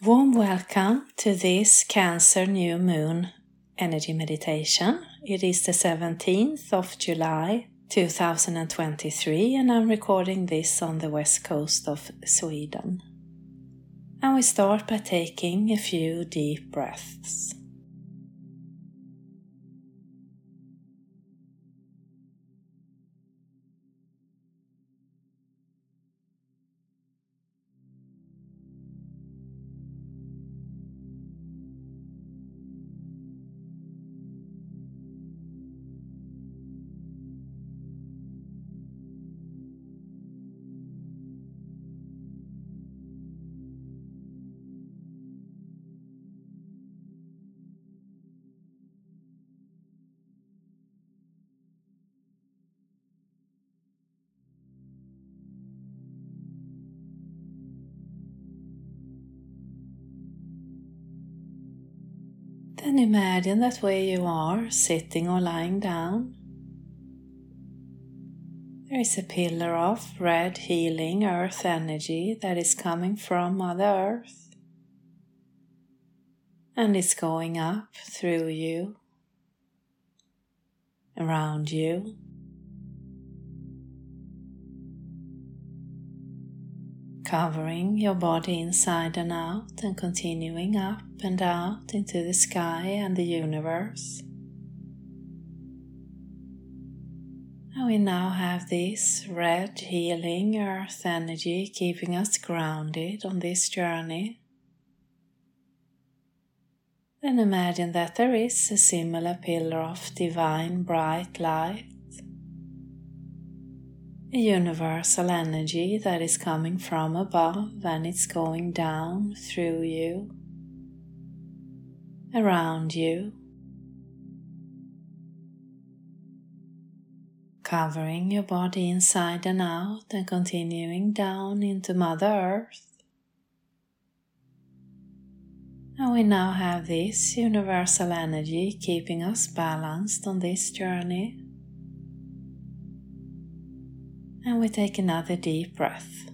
Warm welcome to this Cancer New Moon Energy Meditation. It is the 17th of July 2023, and I'm recording this on the west coast of Sweden. And we start by taking a few deep breaths. Then imagine that where you are, sitting or lying down, there is a pillar of red healing earth energy that is coming from Mother Earth and is going up through you, around you. Covering your body inside and out and continuing up and out into the sky and the universe. And we now have this red healing earth energy keeping us grounded on this journey. Then imagine that there is a similar pillar of divine bright light universal energy that is coming from above and it's going down through you, around you, covering your body inside and out and continuing down into Mother Earth. And we now have this universal energy keeping us balanced on this journey and we take another deep breath.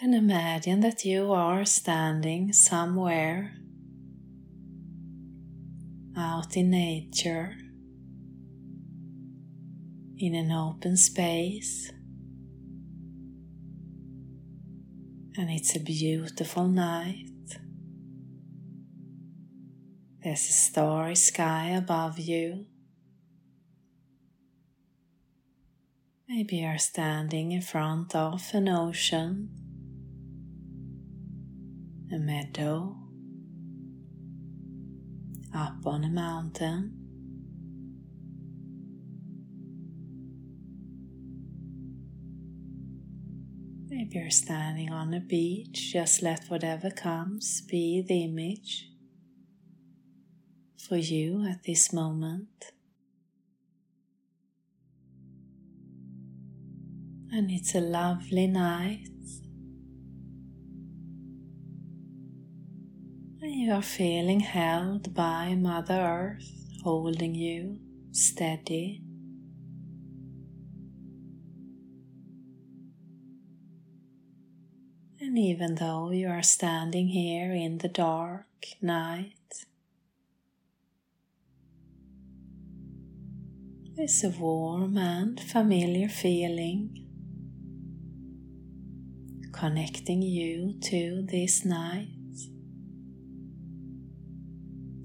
Then imagine that you are standing somewhere out in nature in an open space. And it's a beautiful night. There's a starry sky above you. Maybe you're standing in front of an ocean, a meadow, up on a mountain. Maybe you're standing on a beach, just let whatever comes be the image for you at this moment. And it's a lovely night. And you are feeling held by Mother Earth, holding you steady. And even though you are standing here in the dark night, there's a warm and familiar feeling connecting you to this night,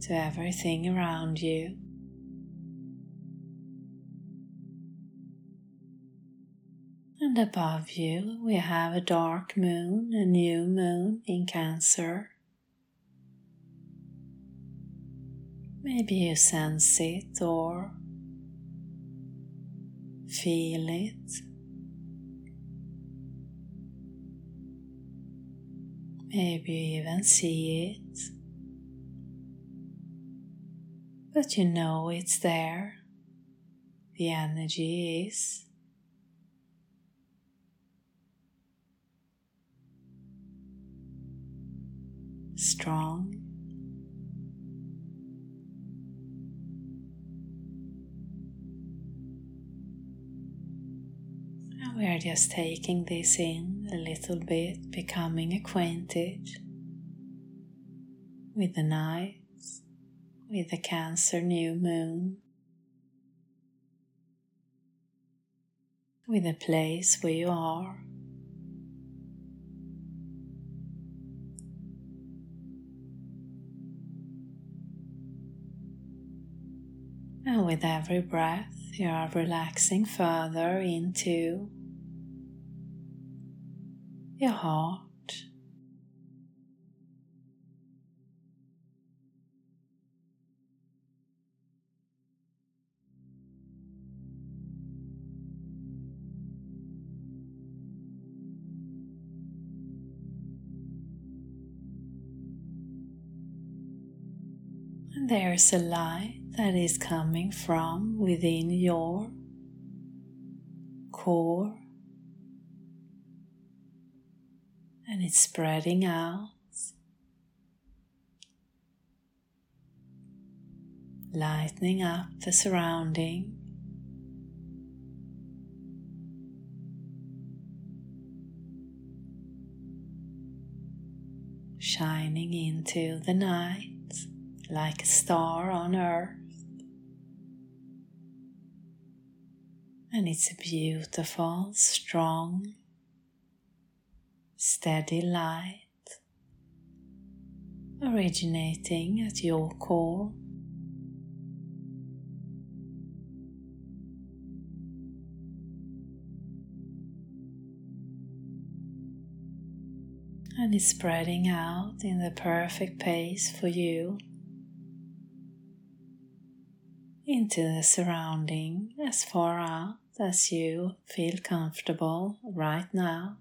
to everything around you. And above you, we have a dark moon, a new moon in Cancer. Maybe you sense it or feel it. Maybe you even see it. But you know it's there. The energy is. strong. And we are just taking this in a little bit, becoming acquainted with the nights, with the Cancer new moon, with the place where you are. With every breath, you are relaxing further into your heart. And there's a light that is coming from within your core and it's spreading out. Lightening up the surrounding. Shining into the night like a star on earth. And it's a beautiful, strong, steady light originating at your core. And it's spreading out in the perfect pace for you into the surrounding as far out as you feel comfortable right now.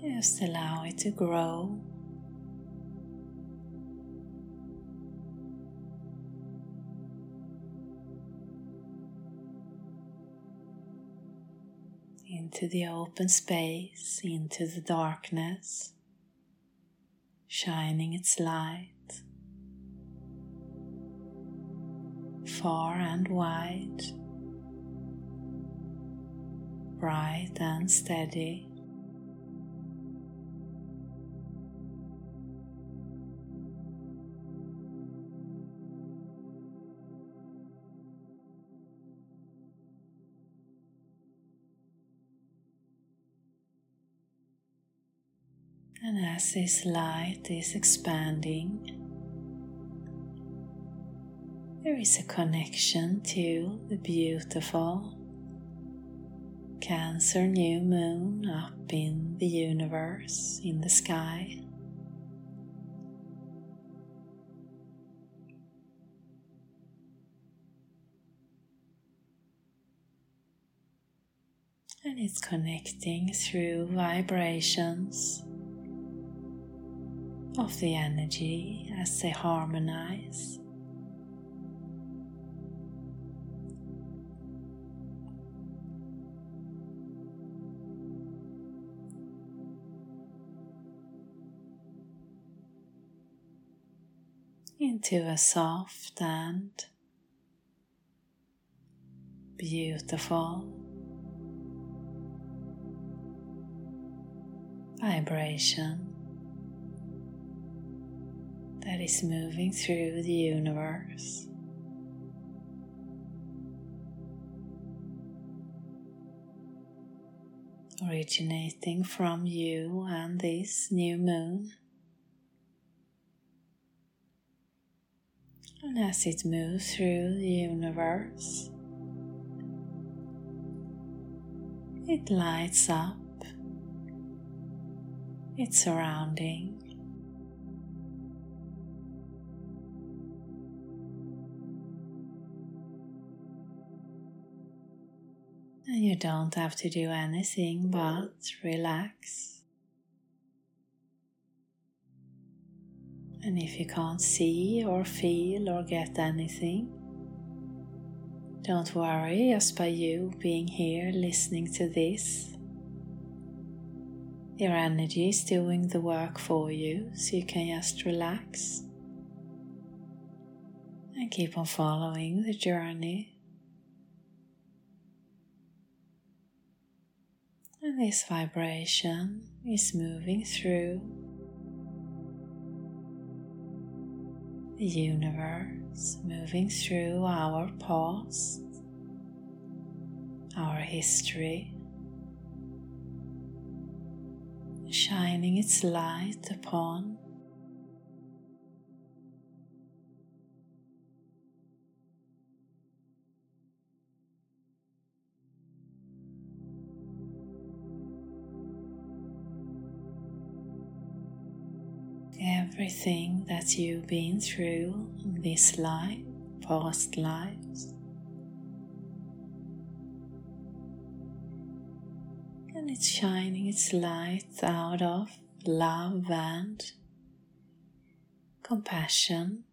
Just allow it to grow. Into the open space, into the darkness shining its light far and wide, bright and steady. And as this light is expanding, there is a connection to the beautiful Cancer new moon up in the universe, in the sky. And it's connecting through vibrations of the energy as they harmonize. into a soft and beautiful vibration that is moving through the universe. Originating from you and this new moon. And as it moves through the universe, it lights up its surrounding you don't have to do anything but relax. And if you can't see or feel or get anything, don't worry, just by you being here listening to this, your energy is doing the work for you, so you can just relax And keep on following the journey. This vibration is moving through the universe, moving through our past, our history, shining its light upon everything that you've been through in this life, past lives. And it's shining its light out of love and compassion.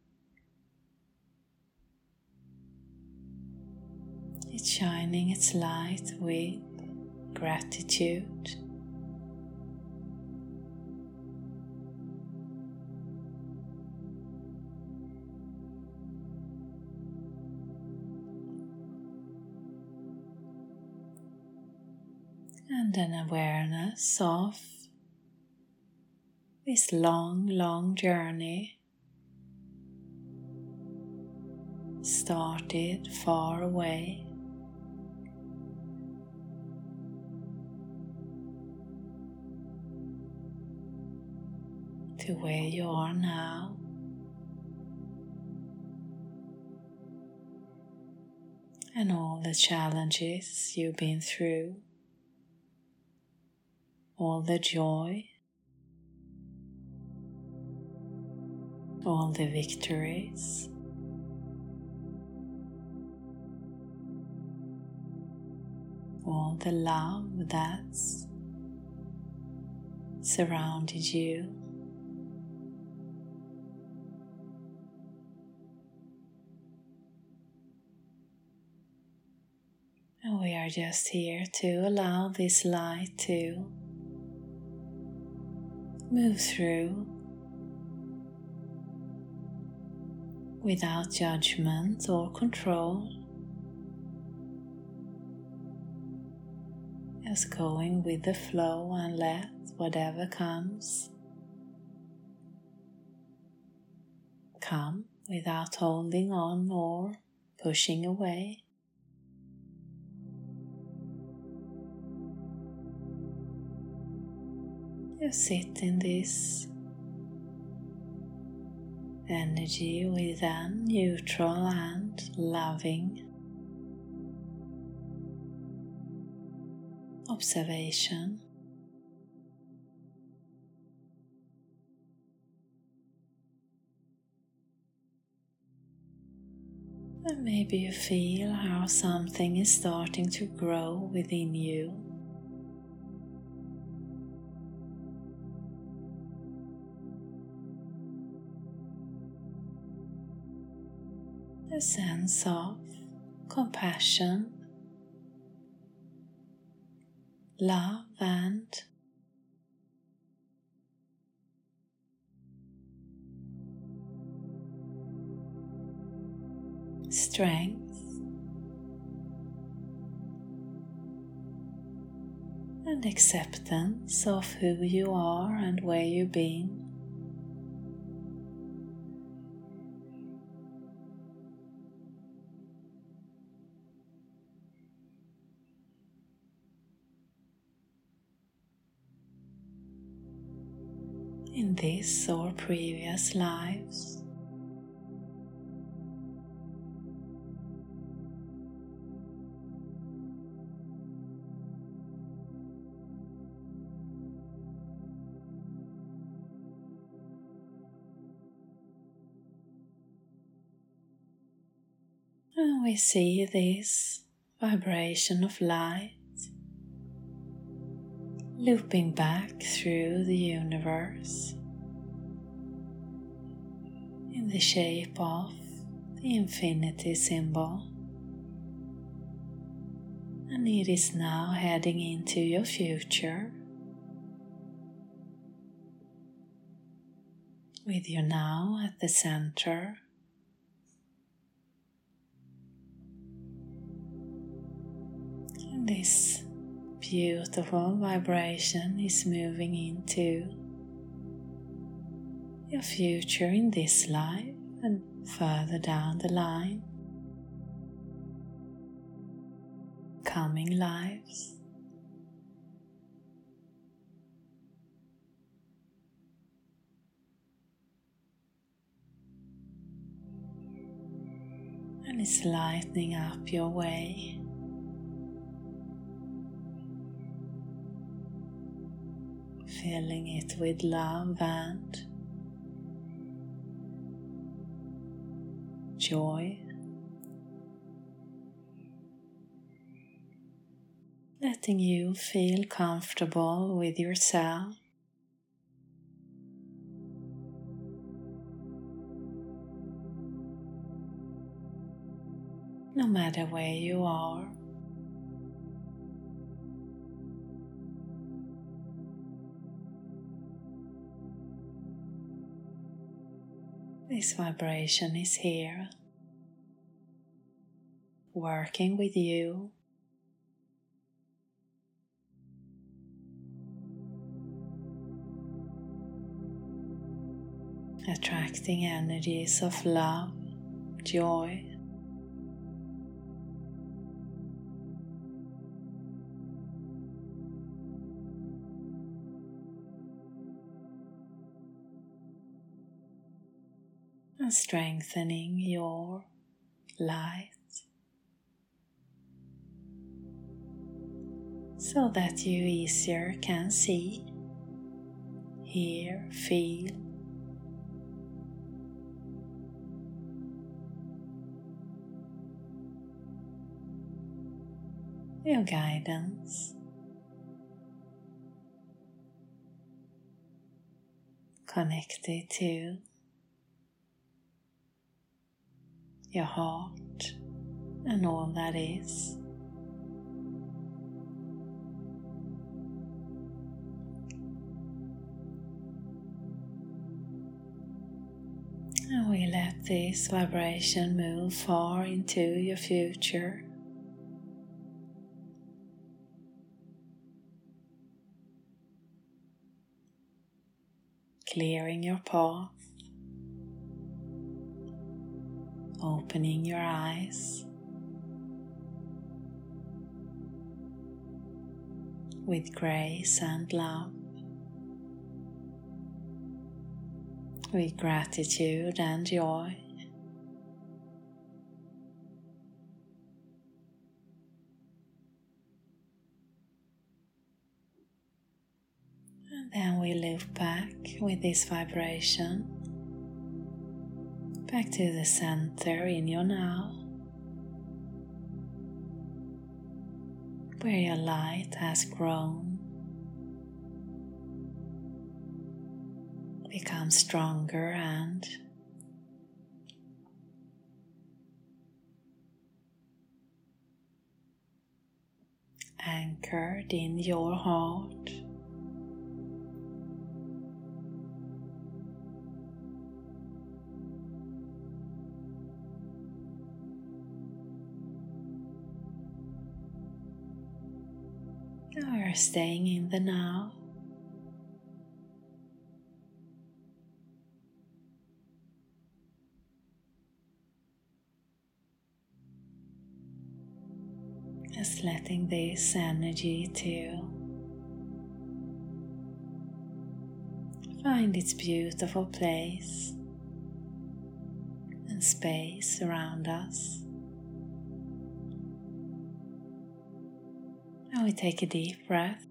It's shining its light with gratitude. And an awareness of this long, long journey started far away. To where you are now. And all the challenges you've been through all the joy, all the victories. All the love that's surrounded you. And we are just here to allow this light to move through without judgment or control, just going with the flow and let whatever comes come without holding on or pushing away. You sit in this energy with a neutral and loving observation. And maybe you feel how something is starting to grow within you. A sense of compassion, love, and strength. And acceptance of who you are and where you've been. This or previous lives. And we see this vibration of light looping back through the universe the shape of the infinity symbol. And it is now heading into your future with you now at the center. And this beautiful vibration is moving into your future in this life and further down the line. Coming lives. And it's lightening up your way. Filling it with love and joy. Letting you feel comfortable with yourself. No matter where you are. This vibration is here, working with you. Attracting energies of love, joy, and strengthening your light so that you easier can see, hear, feel. Your guidance. Connected to your heart and all that is. And we let this vibration move far into your future. Clearing your path. Opening your eyes. With grace and love, with gratitude and joy. And then we live back with this vibration back to the center in your now, where your light has grown, become stronger and anchored in your heart. Staying in the now. Just letting this energy to find its beautiful place and space around us. We take a deep breath.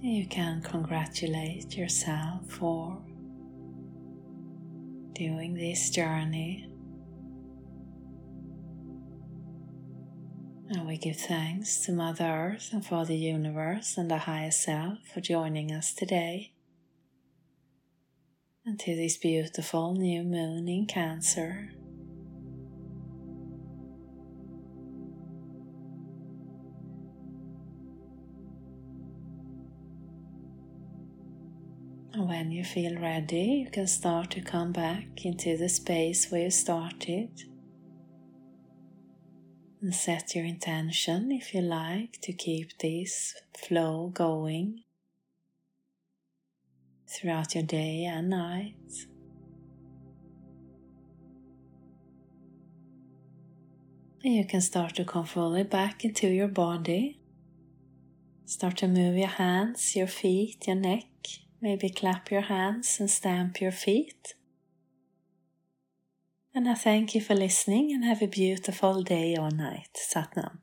You can congratulate yourself for doing this journey And we give thanks to Mother Earth and for the universe and the higher self for joining us today. And to this beautiful new moon in Cancer. When you feel ready, you can start to come back into the space where you started. And set your intention, if you like, to keep this flow going throughout your day and night. And you can start to come fully back into your body. Start to move your hands, your feet, your neck. Maybe clap your hands and stamp your feet. And I thank you for listening and have a beautiful day or night. Satnam.